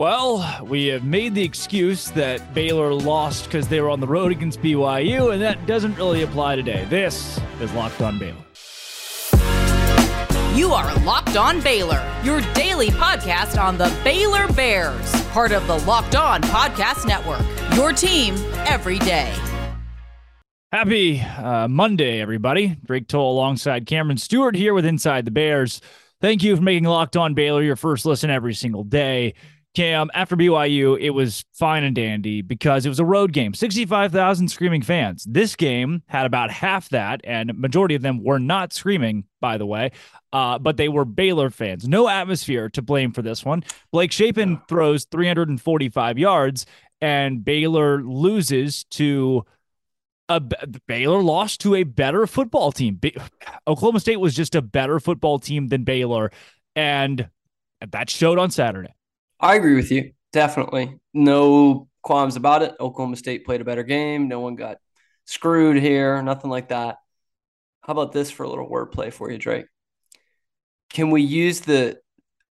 Well, we have made the excuse that Baylor lost because they were on the road against BYU, and that doesn't really apply today. This is Locked On Baylor. You are Locked On Baylor, your daily podcast on the Baylor Bears, part of the Locked On Podcast Network. Your team every day. Happy uh, Monday, everybody. Drake Toll alongside Cameron Stewart here with Inside the Bears. Thank you for making Locked On Baylor your first listen every single day. Cam, after BYU, it was fine and dandy because it was a road game. 65,000 screaming fans. This game had about half that, and majority of them were not screaming, by the way, uh, but they were Baylor fans. No atmosphere to blame for this one. Blake Shapen throws 345 yards, and Baylor loses to a Baylor lost to a better football team. Ba- Oklahoma State was just a better football team than Baylor, and that showed on Saturday. I agree with you. Definitely. No qualms about it. Oklahoma State played a better game. No one got screwed here, nothing like that. How about this for a little wordplay for you, Drake? Can we use the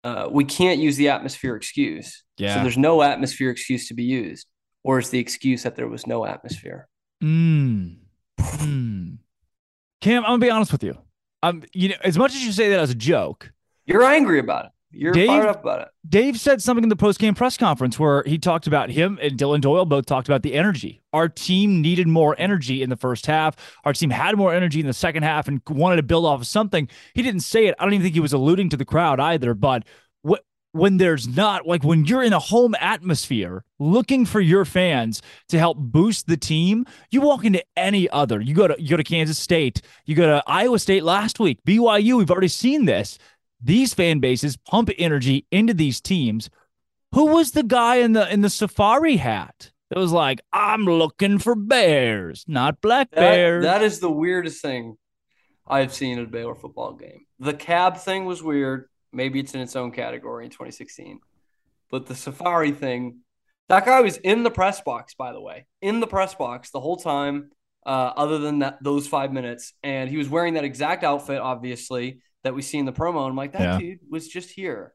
uh, we can't use the atmosphere excuse. Yeah. So there's no atmosphere excuse to be used. Or is the excuse that there was no atmosphere? Mm. mm. Cam, I'm gonna be honest with you. Um, you know, as much as you say that as a joke, you're angry about it. You're Dave, fired up about it. Dave said something in the post-game press conference where he talked about him and Dillon Doyle both talked about the energy. Our team needed more energy in the first half. Our team had more energy in the second half and wanted to build off of something. He didn't say it. I don't even think he was alluding to the crowd either. But what when there's not like when you're in a home atmosphere looking for your fans to help boost the team, you walk into any other. You go to you go to Kansas State, you go to Iowa State last week, BYU. We've already seen this these fan bases pump energy into these teams. Who was the guy in the in the safari hat? that was like, I'm looking for bears, not black that, bears. That is the weirdest thing I've seen at a Baylor football game. The cab thing was weird. Maybe it's in its own category in 2016. But the safari thing, that guy was in the press box, by the way, in the press box the whole time, uh, other than that those five minutes. And he was wearing that exact outfit, obviously that we see in the promo. And I'm like, that yeah. dude was just here.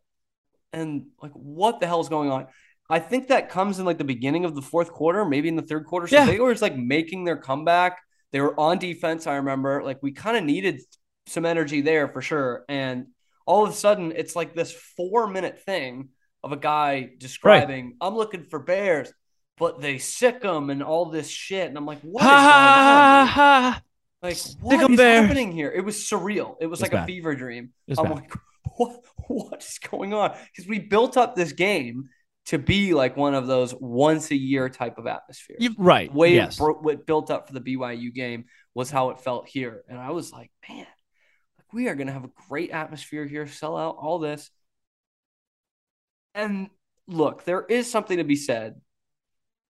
And like, what the hell is going on? I think that comes in like the beginning of the fourth quarter, maybe in the third quarter. So yeah. they were just like making their comeback. They were on defense. I remember like we kind of needed some energy there for sure. And all of a sudden, it's like this four minute thing of a guy describing, right. I'm looking for bears, but they sick them and all this shit. And I'm like, what ha, is going on? Like, what is there. happening here? It was surreal. It was like bad. a fever dream. I'm bad. like, what, what is going on? Because we built up this game to be like one of those once a year type of atmosphere. right. The way yes. it, what built up for the BYU game was how it felt here. And I was like, man, like we are going to have a great atmosphere here, sell out all this. And look, there is something to be said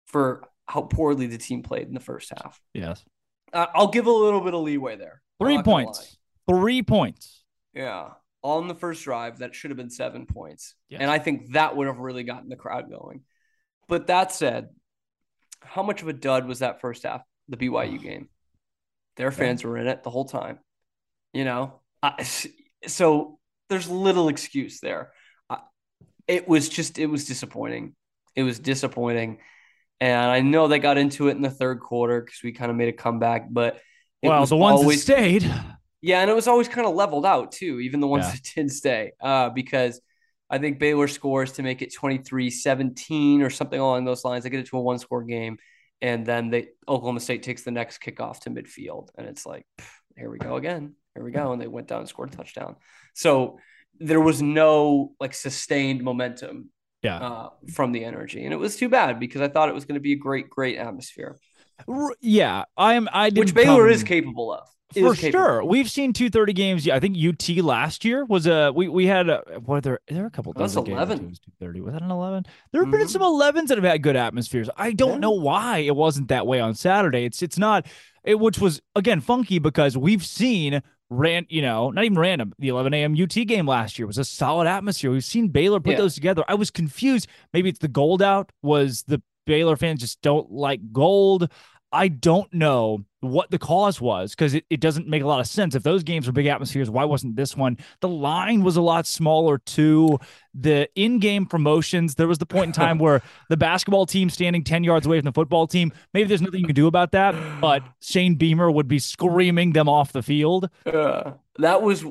for how poorly the team played in the first half. Yes. Uh, I'll give a little bit of leeway there. Three points. Three points. Yeah. On the first drive, that should have been seven points. Yes. And I think that would have really gotten the crowd going. But that said, how much of a dud was that first half, the BYU game? Their fans were in it the whole time. You know? so there's little excuse there. it was just, it was disappointing. It was disappointing. And I know they got into it in the third quarter because we kind of made a comeback, but well, the ones always, that stayed. Yeah, and it was always kind of leveled out too, even the ones yeah. that did stay. Uh, because I think Baylor scores to make it 23-17 or something along those lines. They get it to a one-score game, and then they Oklahoma State takes the next kickoff to midfield, and it's like, here we go again. Here we go, and they went down and scored a touchdown. So there was no like sustained momentum yeah. Uh, from the energy. And it was too bad because I thought it was going to be a great, great atmosphere. Yeah, I am. I which Baylor come, is capable of. For sure, we've seen two thirty games. I think UT last year was a we we had a were there there are a couple. That's eleven. Was two thirty. Was that an eleven? There have mm-hmm. been some elevens that have had good atmospheres. I don't yeah. know why it wasn't that way on Saturday. It's it's not. It which was again funky because we've seen ran, you know, not even random. The 11 a.m. UT game last year was a solid atmosphere. We've seen Baylor put yeah. those together. I was confused. Maybe it's the gold out. Was the Baylor fans just don't like gold? I don't know what the cause was because it, it doesn't make a lot of sense. If those games were big atmospheres, why wasn't this one? The line was a lot smaller too. The in game promotions, there was the point in time where the basketball team standing 10 yards away from the football team. Maybe there's nothing you can do about that, but Shane Beamer would be screaming them off the field. Uh, that was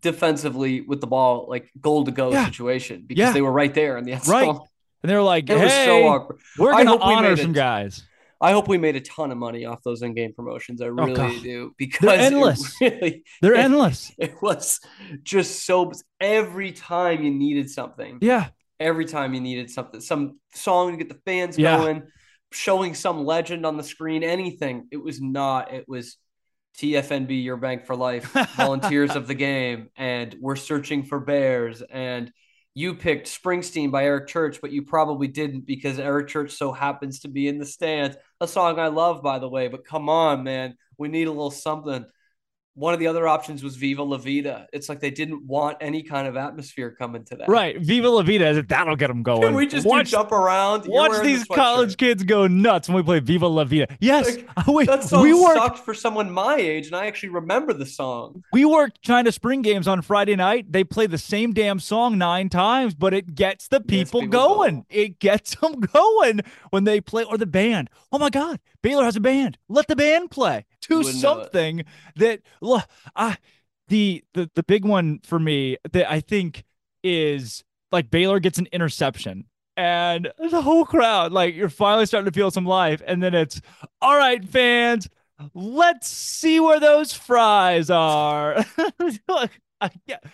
defensively with the ball, like goal to go Yeah. situation because Yeah. they were right there in the end Right. And they're like, It hey, was so awkward. we're going to hope we honor some guys. I hope we made a ton of money off those in-game promotions. I oh, really Oh, do because it endless. really, They're it- endless. It was just so every time you needed something, Yeah. every time you needed something, some song to get the fans Yeah. going, showing some legend on the screen, anything. It was not. It was TFNB, your bank for life, volunteers of the game, and we're searching for bears. And you picked Springsteen by Eric Church, but you probably didn't because Eric Church so happens to be in the stands. A song I love, by the way. But come on, man, we need a little something. One of the other options was Viva La Vida. It's like they didn't want any kind of atmosphere coming to that. Right. Viva La Vida, that'll get them going. Can we just watch, jump around? You're watch wearing the these college kids go nuts when we play Viva La Vida. Yes. we, That song we worked sucked for someone my age, and I actually remember the song. we worked China Spring games on Friday night. They play the same damn song nine times, but it gets the people, going. It gets them going when they play or the band. Oh my God, Baylor has a band. Let the band play. Know it. Uh, something that look. I the the the big one for me that I think is like Baylor gets an interception. And the whole crowd, like you're finally starting to feel some life. And then it's all right, fans, let's see where those fries are. look, I get,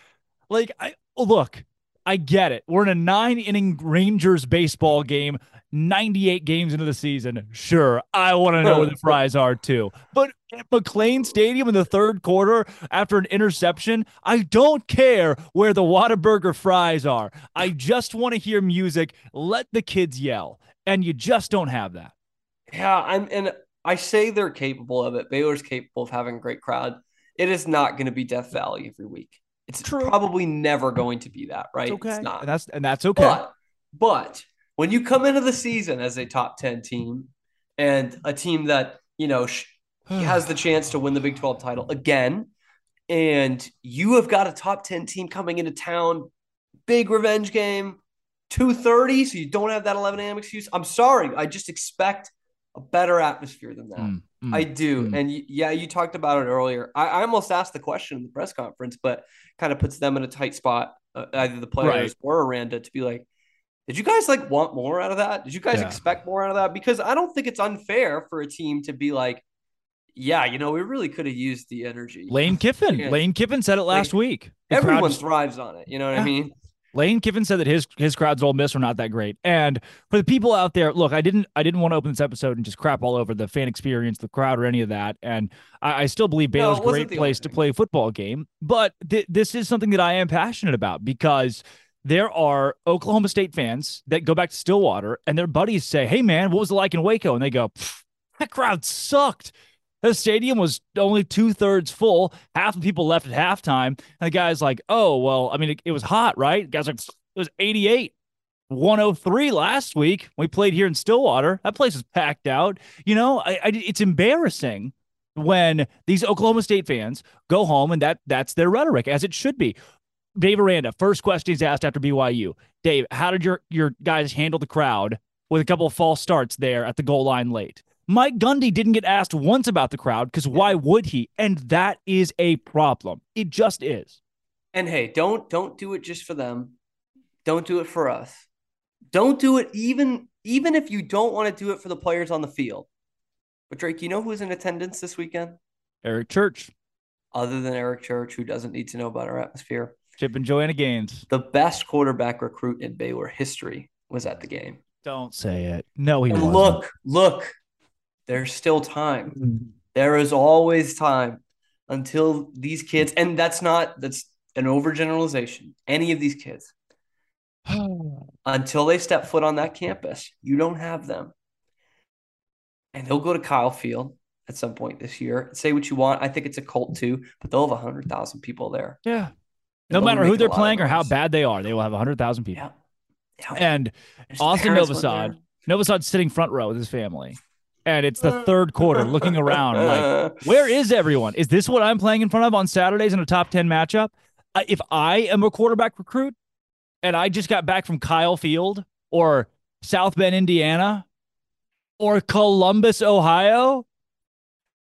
like I look, I get it. We're in a nine inning Rangers baseball game, 98 games into the season. Sure, I want to know where the fries are too. But at McLane Stadium in the third quarter after an interception, I don't care where the Whataburger fries are. I just want to hear music. Let the kids yell. And you just don't have that. Yeah, I'm and I say they're capable of it. Baylor's capable of having a great crowd. It is not going to be Death Valley every week. It's True. probably never going to be that, right? It's okay. It's not. And that's and that's okay. But but when you come into the season as a top 10 team and a team that, you know, has the chance to win the Big 12 title again, and you have got a top 10 team coming into town, big revenge game, 2:30, so you don't have that 11 a.m. excuse. I'm sorry. I just expect a better atmosphere than that. Mm, mm. I do. Mm. And yeah, you talked about it earlier. I, I almost asked the question in the press conference, but kind of puts them in a tight spot, uh, either the players Right. or Aranda, to be like, did you guys like want more out of that? Did you guys Yeah. expect more out of that? Because I don't think it's unfair for a team to be like, yeah, you know, we really could have used the energy. Lane Kiffin. Yeah. Lane Kiffin said it last Like, week. The Everyone just- thrives on it. You know what Yeah. I mean? Lane Kiffin said that his his crowds Ole Miss were not that great. And for the people out there, look, I didn't I didn't want to open this episode and just crap all over the fan experience, the crowd, or any of that. And I, I still believe Baylor's a great place to play a football game. But th- this is something that I am passionate about because there are Oklahoma State fans that go back to Stillwater and their buddies say, "Hey, man, what was it like in Waco?" And they go, "That crowd sucked." The stadium was only two thirds full. Half the people left at halftime. And the guy's like, oh, well, I mean, it, it was hot, right? The guy's like, it was 88, 103 last week. We played here in Stillwater. That place is packed out. You know, I, I, it's embarrassing when these Oklahoma State fans go home and that that's their rhetoric, as it should be. Dave Aranda, first question he's asked after BYU. Dave, how did your, your guys handle the crowd with a couple of false starts there at the goal line late? Mike Gundy didn't get asked once about the crowd because why would he? And that is a problem. It just is. And hey, don't don't do it just for them. Don't do it for us. Don't do it even even if you don't want to do it for the players on the field. But Drake, you know who's in attendance this weekend? Eric Church, Other than Eric Church, who doesn't need to know about our atmosphere. Chip and Joanna Gaines. The best quarterback recruit in Baylor history was at the game. Don't say it. No, he And wasn't. look, look, there's still time. There is always time until these kids, and that's not that's an overgeneralization. Any of these kids, until they step foot on that campus, you don't have them. And they'll go to Kyle Field at some point this year. Say what you want. I think it's a cult too, but they'll have 100,000 people there. yeah. And No matter who they're playing or how bad they are, they will have 100,000 people. Yeah. Yeah. And There's Austin parents went Novosad. Novosad's sitting front row with his family. and it's the third quarter, looking around like, where is everyone? Is this what I'm playing in front of on Saturdays in a top 10 matchup? If I am a quarterback recruit and I just got back from Kyle Field or South Bend, Indiana, or Columbus, Ohio.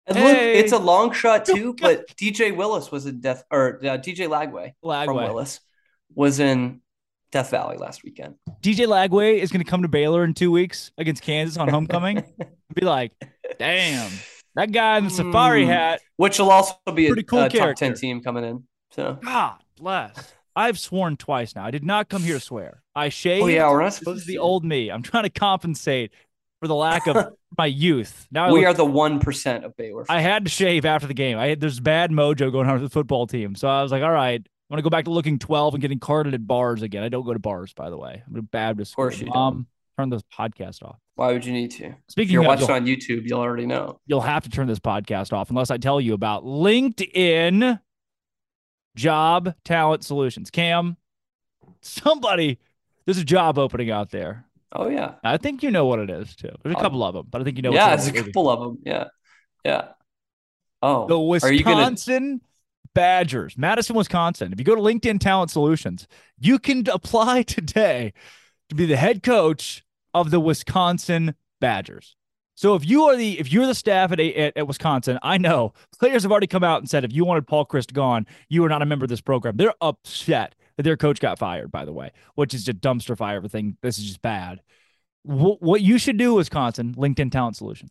Look, hey. it's a long shot too, but DJ Willis was in Death or uh, DJ Lagway, Lagway from Willis was in Death Valley last weekend. DJ Lagway is going to come to Baylor in two weeks against Kansas on homecoming. be like, damn, that guy in the safari hmm. hat, which will also be a, cool a top ten team coming in. So God bless. I've sworn twice now. I did not come here to swear. I shaved. Oh yeah, we're not supposed this to. the old me. I'm trying to compensate for the lack of my youth. Now we look, are the one percent of Baylor. I had to shave after the game. I had there's bad mojo going on with the football team, so I was like, all right, I'm gonna go back to looking 12 and getting carded at bars again. I don't go to bars, by the way. I'm a Baptist. Of course you um, Turn this podcast off. Why would you need to? Speaking, if you're of, watching on YouTube, you'll already know. You'll have to turn this podcast off unless I tell you about LinkedIn Job Talent Solutions. Cam, somebody, there's a job opening out there. Oh yeah, I think you know what it is too. There's a um, couple of them, but I think you know. Yeah, there's a couple of them. Yeah, yeah. Oh, the Wisconsin gonna... Badgers, Madison, Wisconsin. If you go to LinkedIn Talent Solutions, you can apply today to be the head coach of the Wisconsin Badgers. So if you are the if you're the staff at, at, at Wisconsin, I know players have already come out and said if you wanted Paul Chryst gone, you are not a member of this program. They're upset their coach got fired, by the way, which is just dumpster fire. Everything this is just bad. W- what you should do, Wisconsin, LinkedIn Talent Solution.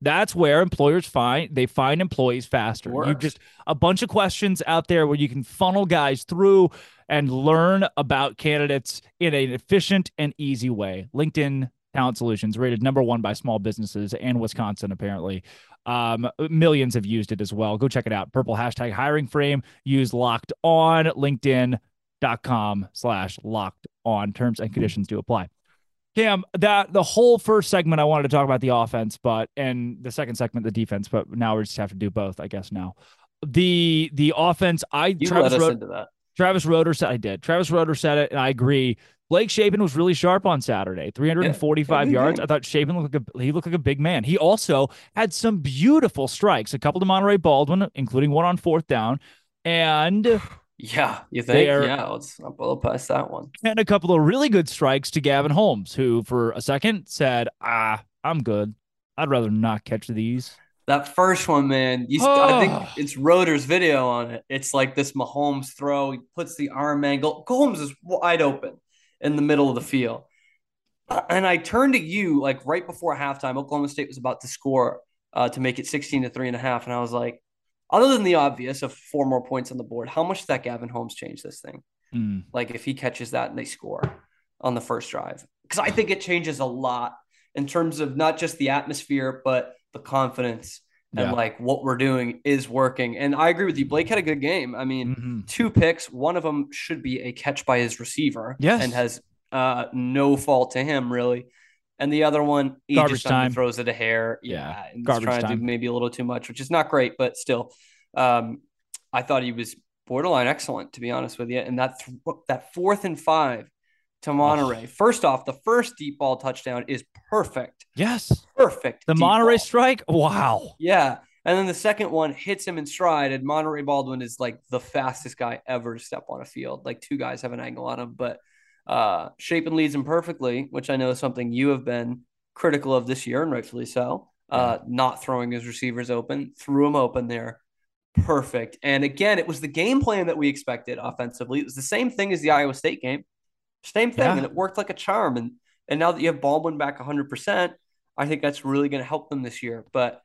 That's where employers find they find employees faster. You just a bunch of questions out there where you can funnel guys through and learn about candidates in an efficient and easy way. LinkedIn Talent Solutions rated number one by small businesses and Wisconsin apparently. Um, millions have used it as well. Go check it out. Purple hashtag hiring frame. Use locked on LinkedIn.com slash locked on. Terms and conditions do apply. Cam, that the whole first segment I wanted to talk about the offense, but and the second segment the defense, but now we just have to do both, I guess. Now, the the offense, I you Travis let us into that. Travis Roeder said I did. Travis Roeder said it, and I agree. Blake Shapen was really sharp on Saturday, 345 yeah, yards. I thought Shapen looked like a he looked like a big man. He also had some beautiful strikes, a couple to Monaray Baldwin, including one on fourth down, and yeah, you think? yeah, let's not blow past that one. And a couple of really good strikes to Gavin Holmes, who for a second said, "Ah, I'm good. I'd rather not catch these." That first one, man, you, oh. I think it's Roeder's video on it. It's like this Mahomes throw. He puts the arm angle. Holmes is wide open in the middle of the field. And I turned to you like right before halftime. Oklahoma State was about to score uh, to make it 16 to three and a half. And I was like, other than the obvious of four more points on the board, how much did that Gavin Holmes change this thing? Mm. Like if he catches that and they score on the first drive. Because I think it changes a lot in terms of not just the atmosphere, but the confidence and yeah. like what we're doing is working. And I agree with you. Blake had a good game. I mean, mm-hmm. two picks. One of them should be a catch by his receiver. Yes. And has uh, no fault to him really. And the other one, he Garbage just time. throws it a hair. Yeah. yeah Garbage trying time. to do maybe a little too much, which is not great, but still. Um, I thought he was borderline excellent, to be honest with you. And that th- that fourth and five to Monaray. Oh. First off, the first deep ball touchdown is perfect. Yes. Perfect. The Monaray ball. strike. Wow. Yeah. And then the second one hits him in stride, and Monaray Baldwin is like the fastest guy ever to step on a field. Like two guys have an angle on him, but uh Shapen leads him perfectly, which I know is something you have been critical of this year, and rightfully so. Uh, not throwing his receivers open, threw him open there. Perfect. And again, it was the game plan that we expected offensively. It was the same thing as the Iowa State game. Same thing, yeah. and it worked like a charm. And and now that you have Baldwin back 100%, I think that's really going to help them this year. But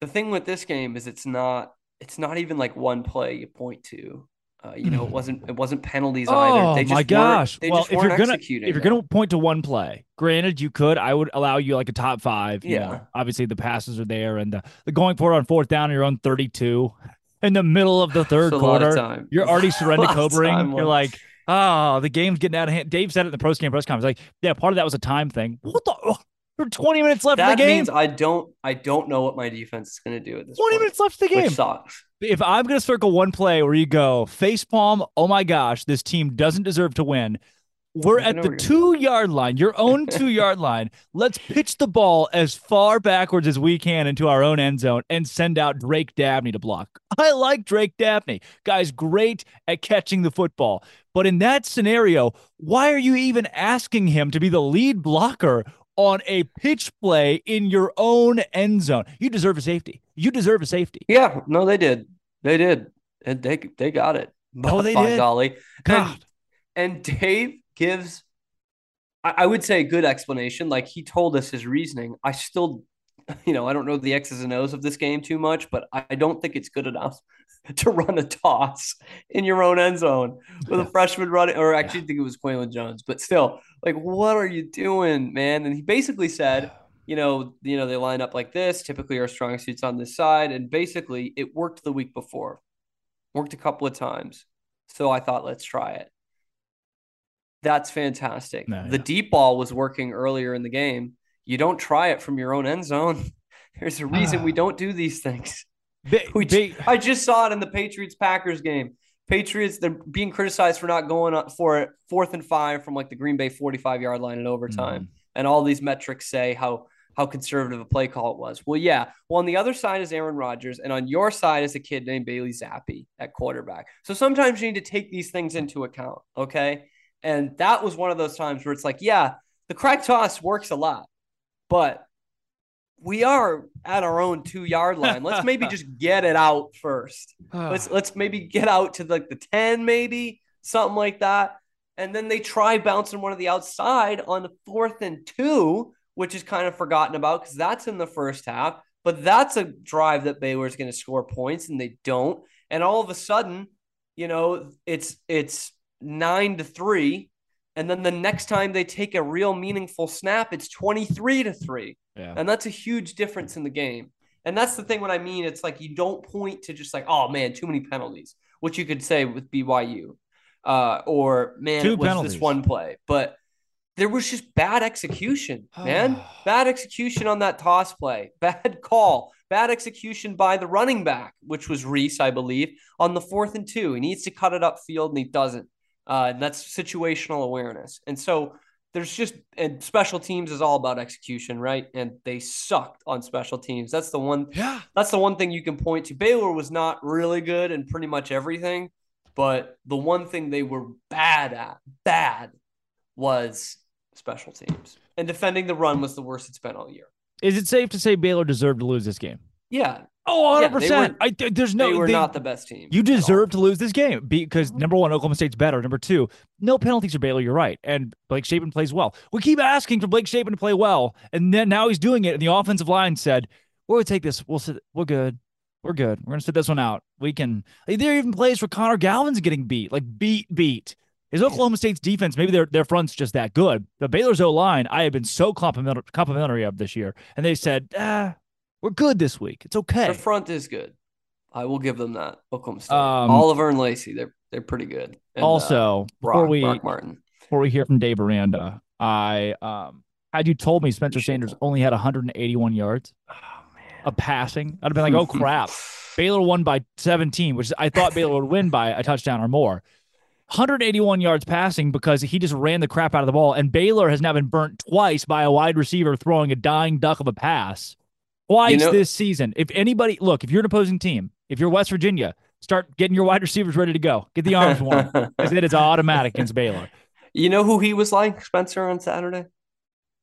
the thing with this game is it's not it's not even like one play you point to. Uh, you know, it wasn't it wasn't penalties oh, either. They just my gosh! well, if you're gonna if you're gonna point to one play, granted, you could. I would allow you like a top five. yeah. Know, obviously, the passes are there, and the, the going for it on fourth down, you're on 32 in the middle of the third quarter. You're already surrendering. You're like, oh, the game's getting out of hand. Dave said it in the post game press conference. Like, yeah, part of that was a time thing. What the? Oh, 20 minutes left that in the game. means I don't I don't know what my defense is going to do at this 20 point, minutes left in the game. sucks. If I'm going to circle one play where you go face palm, oh my gosh, this team doesn't deserve to win. We're at the two yard line, your own two yard line. Let's pitch the ball as far backwards as we can into our own end zone and send out Drake Dabney to block. I like Drake Dabney. Guy's great at catching the football. But in that scenario, why are you even asking him to be the lead blocker on a pitch play in your own end zone? You deserve a safety. You deserve a safety. Yeah, no, they did. They did. And they they got it. Oh, they did. Golly. God. And, and Dave gives, I would say, a good explanation. Like he told us his reasoning. I still, you know, I don't know the X's and O's of this game too much, but I don't think it's good enough to run a toss in your own end zone with a freshman running, or actually, I think it was Qualan Jones, but still, like, what are you doing, man? And he basically said, you know, you know, they line up like this. Typically, our strong suits on this side, and basically, it worked the week before, worked a couple of times. So I thought, let's try it. That's fantastic. No, the yeah. deep ball was working earlier in the game. You don't try it from your own end zone. There's a reason we don't do these things. we, I just saw it in the Patriots Packers game. Patriots, they're being criticized for not going up for it fourth and five from like the Green Bay 45 yard line in overtime. Mm. And all these metrics say how how conservative a play call it was. Well, yeah. Well, on the other side is Aaron Rodgers, and on your side is a kid named Bailey Zappe at quarterback. So sometimes you need to take these things into account. Okay. And that was one of those times where it's like, yeah, the crack toss works a lot, but we are at our own two yard line. Let's maybe just get it out first. let's let's maybe get out to like the 10, maybe something like that. And then they try bouncing one of the outside on the fourth and two, which is kind of forgotten about because that's in the first half. But that's a drive that Baylor's going to score points and they don't. And all of a sudden, you know, it's it's nine to three. And then the next time they take a real meaningful snap, it's 23 to three. Yeah. And that's a huge difference in the game. And that's the thing what I mean it's like you don't point to just like, oh man, too many penalties, which you could say with BYU. Uh, or man, Two it was penalties. this one play. But there was just bad execution, man. bad execution on that toss play. Bad call. Bad execution by the running back, which was Reese, I believe, on the fourth and two. He needs to cut it upfield and he doesn't. Uh, and that's situational awareness. And so there's just and special teams is all about execution, right? And they sucked on special teams. That's the one. Yeah. That's the one thing you can point to. Baylor was not really good in pretty much everything, but the one thing they were bad at, bad, was special teams. And defending the run was the worst it's been all year. Is it safe to say Baylor deserved to lose this game? Yeah, Oh, 100%. Yeah, were, I, there's no. They were they, not the best team. You deserve to lose this game because number one, Oklahoma State's better. Number two, no penalties for Baylor. You're right. And Blake Shapen plays well. We keep asking for Blake Shapen to play well. And then now he's doing it. And the offensive line said, we'll take this. We'll sit. We're good. We're good. We're going to sit this one out. We can. There even plays for Connor Galvin's getting beat, like beat, beat. Is Oklahoma State's defense, maybe their, their front's just that good. The Baylor's O line, I have been so complimentary, complimentary of this year. And they said, ah, we're good this week. It's okay. The front is good. I will give them that. Oklahoma State, um, Oliver and Lacy, they're they're pretty good. And, also, uh, Brock, before we Brock Martin, before we hear from Dave Aranda, I um had you told me Spencer Sanders only had 181 yards oh, of passing, I'd have been like, oh crap. Baylor won by 17, which I thought Baylor would win by a touchdown or more. 181 yards passing because he just ran the crap out of the ball. And Baylor has now been burnt twice by a wide receiver throwing a dying duck of a pass twice you know, this season. If anybody, look, if you're an opposing team, if you're West Virginia, start getting your wide receivers ready to go. Get the arms warm because it is automatic against Baylor. You know who he was like, Spencer, on Saturday?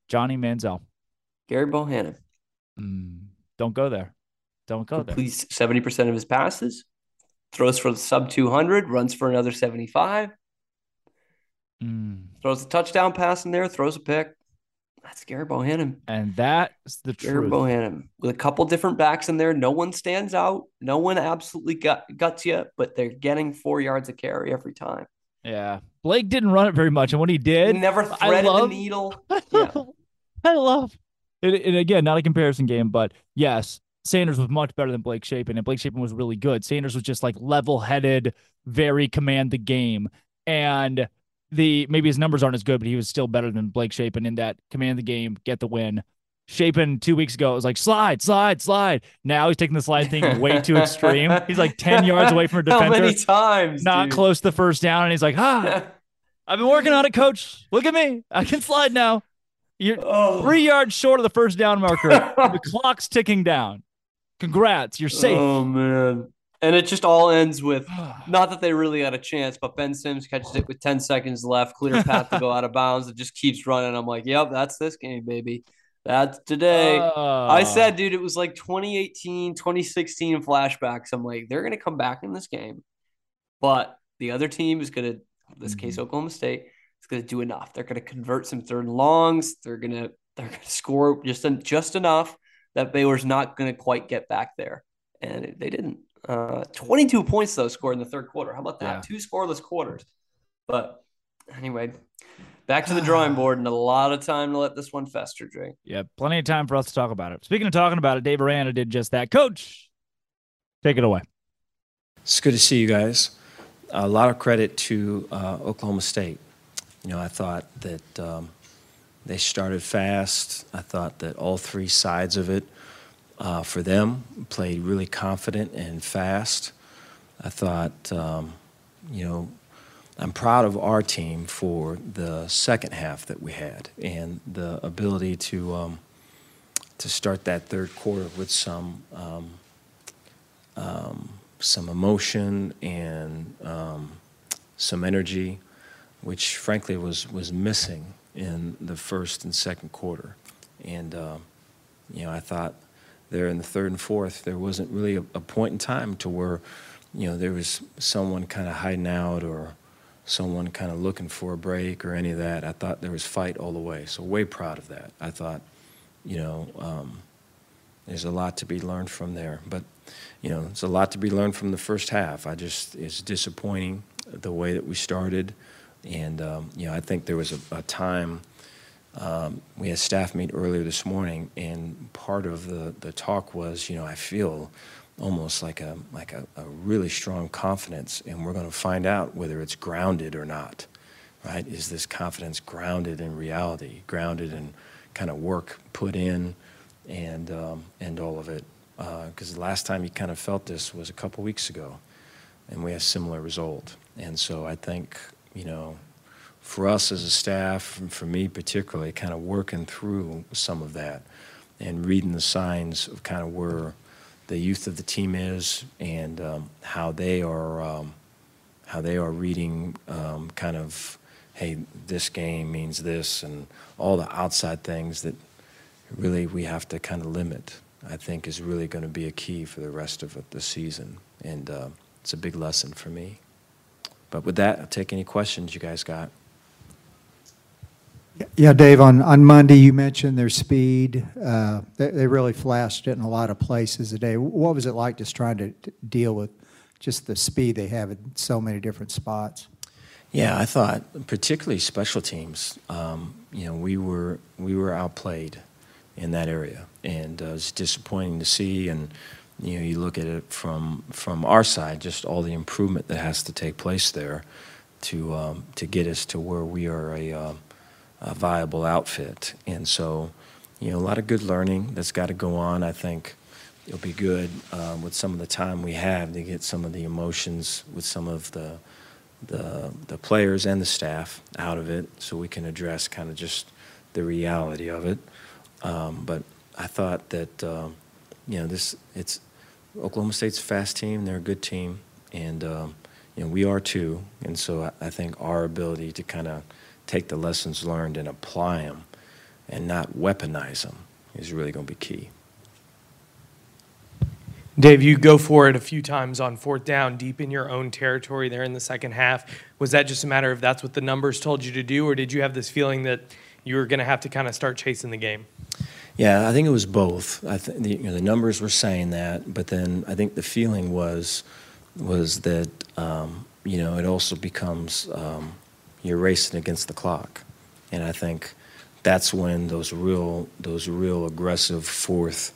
Johnny Manziel. Gerry Bohanon. Mm, don't go there. Don't go there. Please, 70% of his passes, throws for the sub 200, runs for another 75. Mm. Throws a touchdown pass in there, throws a pick. That's Gerry Bohanon. And that's the Gary truth. Bohanon with a couple different backs in there. No one stands out. No one absolutely gut, guts you, but they're getting four yards of carry every time. Yeah. Blake didn't run it very much. And when he did, he never threaded love, the needle. Yeah. I love it. And again, not a comparison game, but yes, Sanders was much better than Blake Shapen, and Blake Shapen was really good. Sanders was just like level headed, very command the game. And the maybe his numbers aren't as good, but he was still better than Blake Shapen in that command the game, get the win. Shapen two weeks ago it was like slide, slide, slide. Now he's taking the slide thing way too extreme. He's like ten yards away from a defender. How many times? Not dude? close to the first down, and he's like, ah. I've been working on it, coach. Look at me. I can slide now. You're Oh. three yards short of the first down marker. the clock's ticking down. Congrats. You're safe. Oh man. And it just all ends with not that they really had a chance, but Ben Sims catches it with 10 seconds left, clear path to go out of bounds. It just keeps running. I'm like, yep, that's this game, baby. That's today. I Uh, said, dude, it was like 2018, 2016 flashbacks. I'm like, they're going to come back in this game. But the other team is going to, this case, Oklahoma State, is going to do enough. They're going to convert some third and longs. They're going to, they're going to score just, just enough that Baylor's not going to quite get back there. And they didn't. Uh, 22 points, though, scored in the third quarter. How about that? Yeah. Two scoreless quarters. But anyway, back to the drawing board and a lot of time to let this one fester, Drake. yeah, plenty of time for us to talk about it. Speaking of talking about it, Dave Aranda did just that. Coach, take it away. It's good to see you guys. A lot of credit to uh, Oklahoma State. You know, I thought that um, they started fast. I thought that all three sides of it uh, for them played really confident and fast. I thought, um, you know, I'm proud of our team for the second half that we had and the ability to um, to start that third quarter with some um, um, some emotion and um, some energy, which frankly was was missing in the first and second quarter. And um, you know, I thought there in the third and fourth, there wasn't really a, a point in time to where you know there was someone kind of hiding out or someone kind of looking for a break or any of that. I thought there was fight all the way. So way proud of that. I thought, you know. Um, there's a lot to be learned from there. But, you know, it's a lot to be learned from the first half. I just, it's disappointing the way that we started. And, um, you know, I think there was a, a time, um, we had staff meet earlier this morning, and part of the, the talk was, you know, I feel almost like a, like a, a really strong confidence, and we're going to find out whether it's grounded or not, right? Is this confidence grounded in reality, grounded in kind of work put in? and um, and all of it. Because the last time you kind of felt this was a couple weeks ago, and we had a similar result. And so I think you know, for us as a staff, and for me particularly, kind of working through some of that and reading the signs of kind of where the youth of the team is and um, how they are um, how they are reading um, kind of hey this game means this and all the outside things that really we have to kind of limit, I think is really going to be a key for the rest of the season. And uh, it's a big lesson for me. But with that, I'll take any questions you guys got. Yeah, Dave, on, on Monday, you mentioned their speed. Uh, They, they really flashed it in a lot of places today. What was it like just trying to deal with just the speed they have in so many different spots? Yeah, I thought particularly special teams. Um, you know, we were we were outplayed in that area, and uh, it's disappointing to see. And you know, you look at it from from our side, just all the improvement that has to take place there to um, to get us to where we are a, um, a viable outfit. And so, you know, a lot of good learning that's got to go on. I think it'll be good um, with some of the time we have to get some of the emotions with some of the the the players and the staff out of it, so we can address kind of just the reality of it. Um, but I thought that um, you know this it's Oklahoma State's fast team. They're a good team, and um, you know we are too. And so I, I think our ability to kind of take the lessons learned and apply them, and not weaponize them, is really going to be key. Dave, you go for it a few times on fourth down, deep in your own territory there in the second half. Was that just a matter of that's what the numbers told you to do, or did you have this feeling that you were going to have to kind of start chasing the game? Yeah, I think it was both. I think the, you know, the numbers were saying that, but then I think the feeling was was that um, you know it also becomes um, you're racing against the clock, and I think that's when those real those real aggressive fourth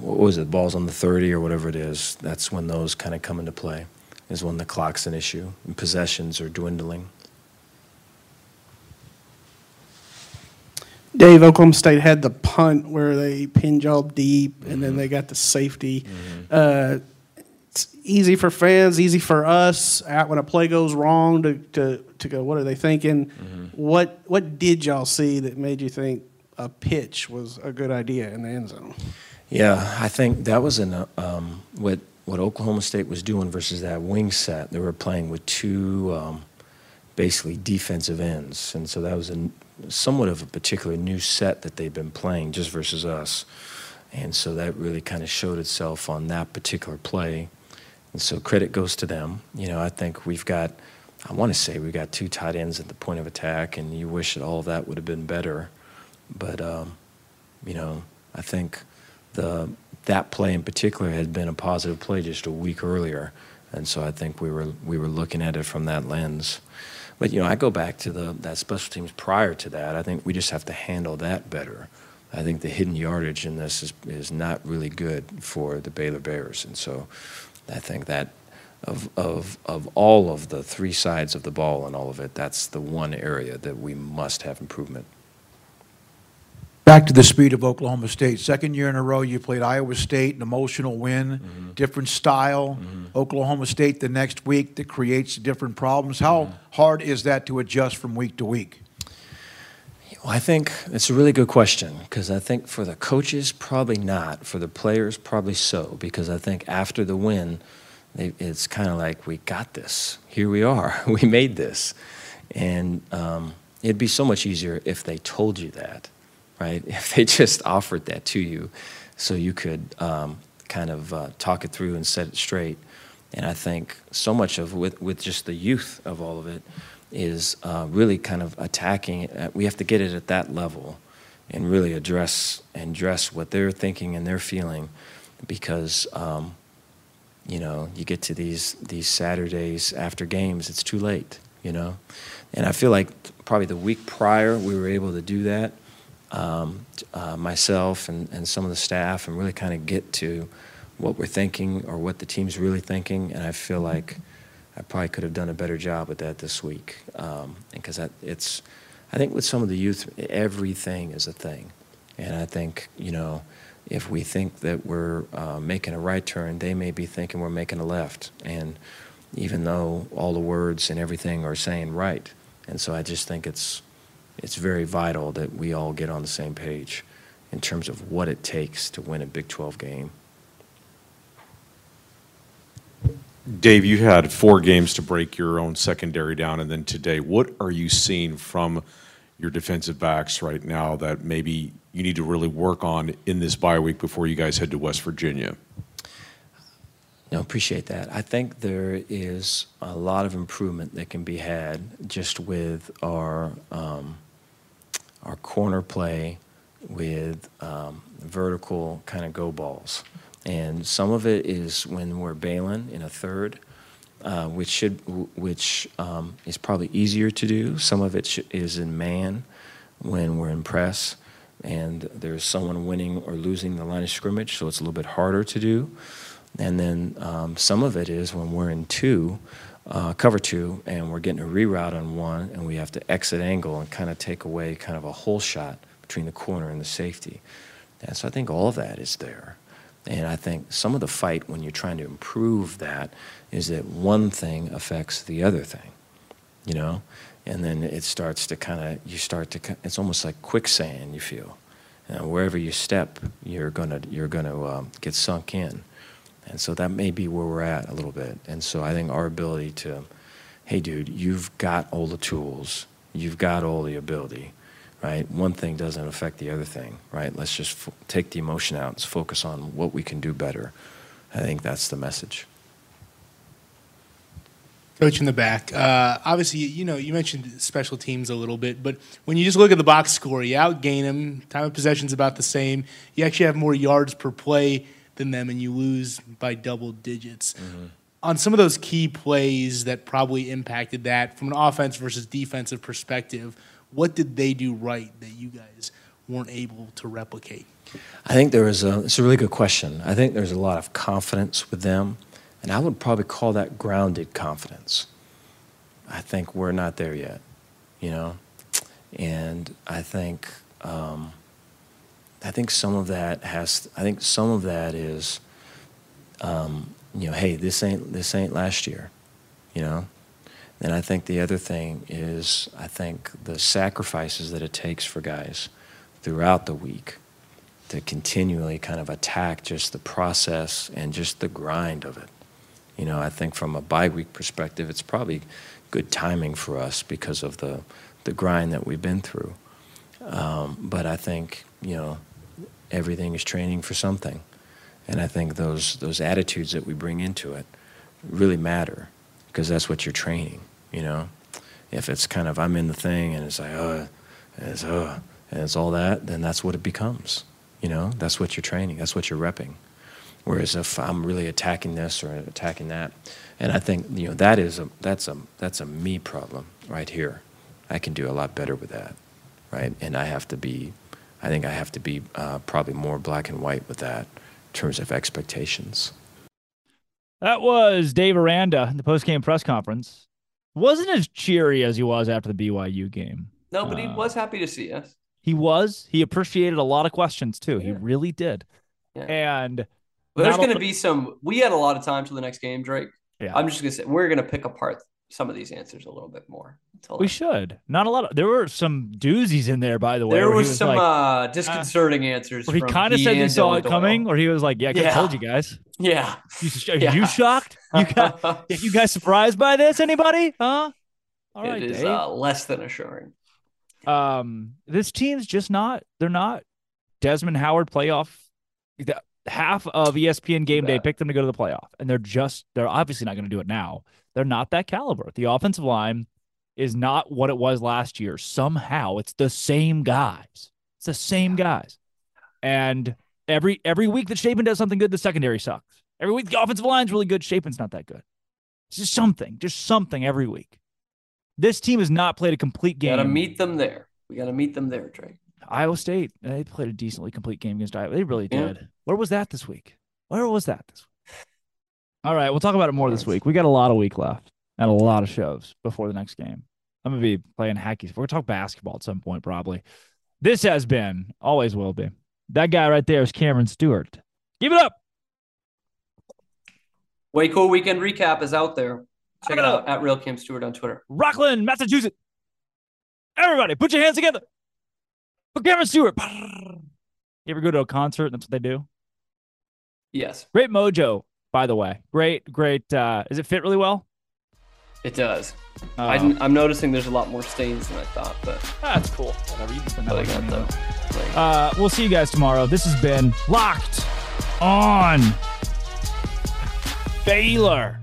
what was it balls on the 30 or whatever it is that's when those kind of come into play is when the clock's an issue and possessions are dwindling. Dave, Oklahoma State had the punt where they pin job deep, and then they got the safety. Uh, it's- easy for fans, easy for us. At when a play goes wrong, to to, to go, what are they thinking? What what did y'all see that made you think a pitch was a good idea in the end zone? Yeah, I think that was an, uh, um, what what Oklahoma State was doing versus that wing set. They were playing with two um, basically defensive ends, and so that was a, somewhat of a particular new set that they've been playing just versus us. And so that really kind of showed itself on that particular play. And so credit goes to them. You know, I think we've got, I want to say we've got two tight ends at the point of attack, and you wish that all of that would have been better. But, um, you know, I think the that play in particular had been a positive play just a week earlier, and so I think we were we were looking at it from that lens. But you know, I go back to the that special teams prior to that. I think we just have to handle that better. I think the hidden yardage in this is is not really good for the Baylor Bears, and so I think that of of of all of the three sides of the ball and all of it, that's the one area that we must have improvement. Back to the speed of Oklahoma State. Second year in a row, you played Iowa State, an emotional win, mm-hmm. different style. Mm-hmm. Oklahoma State the next week that creates different problems. How mm-hmm. hard is that to adjust from week to week? Well, I think it's a really good question because I think for the coaches, probably not. For the players, probably so. Because I think after the win, it's kind of like we got this. Here we are. We made this, and um, it'd be so much easier if they told you that, right? If they just offered that to you, so you could um, kind of uh, talk it through and set it straight. And I think so much of with with just the youth of all of it is uh, really kind of attacking it. Uh, We have to get it at that level and really address and address what they're thinking and they're feeling because um, you know you get to these these Saturdays after games it's too late you know and I feel like probably the week prior we were able to do that um, uh, myself and, and some of the staff and really kind of get to what we're thinking or what the team's really thinking and I feel like I probably could have done a better job with that this week. Um, because it's, I think with some of the youth, everything is a thing. And I think, you know, if we think that we're uh, making a right turn, they may be thinking we're making a left. And even though all the words and everything are saying right. And so I just think it's, it's very vital that we all get on the same page in terms of what it takes to win a Big 12 game. Dave, you had four games to break your own secondary down, and then today, what are you seeing from your defensive backs right now that maybe you need to really work on in this bye week before you guys head to West Virginia? No, appreciate that. I think there is a lot of improvement that can be had just with our um, our corner play with um, vertical kind of go balls. And some of it is when we're bailing in a third, uh, which should which um, is probably easier to do. Some of it is in man when we're in press, and there's someone winning or losing the line of scrimmage, so it's a little bit harder to do. And then um, some of it is when we're in two, uh, cover two, and we're getting a reroute on one, and we have to exit angle and kind of take away kind of a hole shot between the corner and the safety. And so I think all of that is there. And I think some of the fight when you're trying to improve that is that one thing affects the other thing, you know? And then it starts to kind of, you start to, it's almost like quicksand, you feel. Know, wherever you step, you're to you're gonna, um, get sunk in. And so that may be where we're at a little bit. And so I think our ability to, hey, dude, you've got all the tools, you've got all the ability right? One thing doesn't affect the other thing, right? Let's just f- take the emotion out and focus on what we can do better. I think that's the message. Coach in the back. Uh, obviously, you know, you mentioned special teams a little bit, but when you just look at the box score, you outgain them. Time of possession's about the same. You actually have more yards per play than them, and you lose by double digits. On some of those key plays that probably impacted that from an offense versus defensive perspective, what did they do right that you guys weren't able to replicate? I think there is a, it's a really good question. I think there's a lot of confidence with them, and I would probably call that grounded confidence. I think we're not there yet, you know? And I think, um, I think some of that has, I think some of that is um, you know, hey, this ain't this ain't last year, you know. And I think the other thing is, I think the sacrifices that it takes for guys throughout the week to continually kind of attack just the process and just the grind of it. You know, I think from a bye week perspective, it's probably good timing for us because of the, the grind that we've been through. Um, but I think, you know, everything is training for something. And I think those, those attitudes that we bring into it really matter because that's what you're training, you know? If it's kind of, I'm in the thing and it's like, oh, and it's, oh, and it's all that, then that's what it becomes. You know, that's what you're training, that's what you're repping. Whereas if I'm really attacking this or attacking that, and I think you know that is a that's a that's a me problem right here. I can do a lot better with that, right? And I have to be, I think I have to be uh, probably more black and white with that in terms of expectations. That was Dave Aranda in the post-game press conference. Wasn't as cheery as he was after the BYU game. No, but he Uh, was happy to see us. He was. He appreciated a lot of questions too. He really did. Yeah. And there's going to be some. We had a lot of time till the next game, Drake. Yeah. I'm just going to say we're going to pick apart some of these answers a little bit more. We should. Not a lot of. There were some doozies in there, by the way. There he was, some like, uh, disconcerting answers. where he kind of said he saw it coming, or he was like, "Yeah, I Yeah. told you guys." Yeah. You, Yeah. you shocked? You got? you guys surprised by this? Anybody? Huh? All It right, is uh, less than assuring. um, this team's just not. They're not. Desmond Howard playoff. the- Half of ESPN Game Day picked them to go to the playoff, and they're just. They're obviously not going to do it now. They're not that caliber. The offensive line is not what it was last year. Somehow, it's the same guys. It's the same guys, and every every week that Shapen does something good, the secondary sucks. Every week the offensive line's really good. Shapen's not that good. It's just something, just something every week. This team has not played a complete game. We Got to meet them there. We got to meet them there, Drake. Iowa State, they played a decently complete game against Iowa. They really Yeah. did. Where was that this week? Where was that this week? All right, we'll talk about it more this week. We got a lot of week left and a lot of shows before the next game. I'm gonna be playing hacky. We're gonna talk basketball at some point, probably. This has been, always will be. That guy right there is Cameron Stewart. Give it up. Way cool weekend recap is out there. Check it out at Real Cam Stewart on Twitter. Rockland, Massachusetts. Everybody, put your hands together for Cameron Stewart. You ever go to a concert? and That's what they do. Yes, Great mojo, by the way. Great, great. Uh, is it fit really well? it does. Uh, I, am noticing there's a lot more stains than I thought, but that's cool. Whatever. You can spend that I like money that anyway. though. Like, Uh, we'll see you guys tomorrow. This has been Locked on Baylor.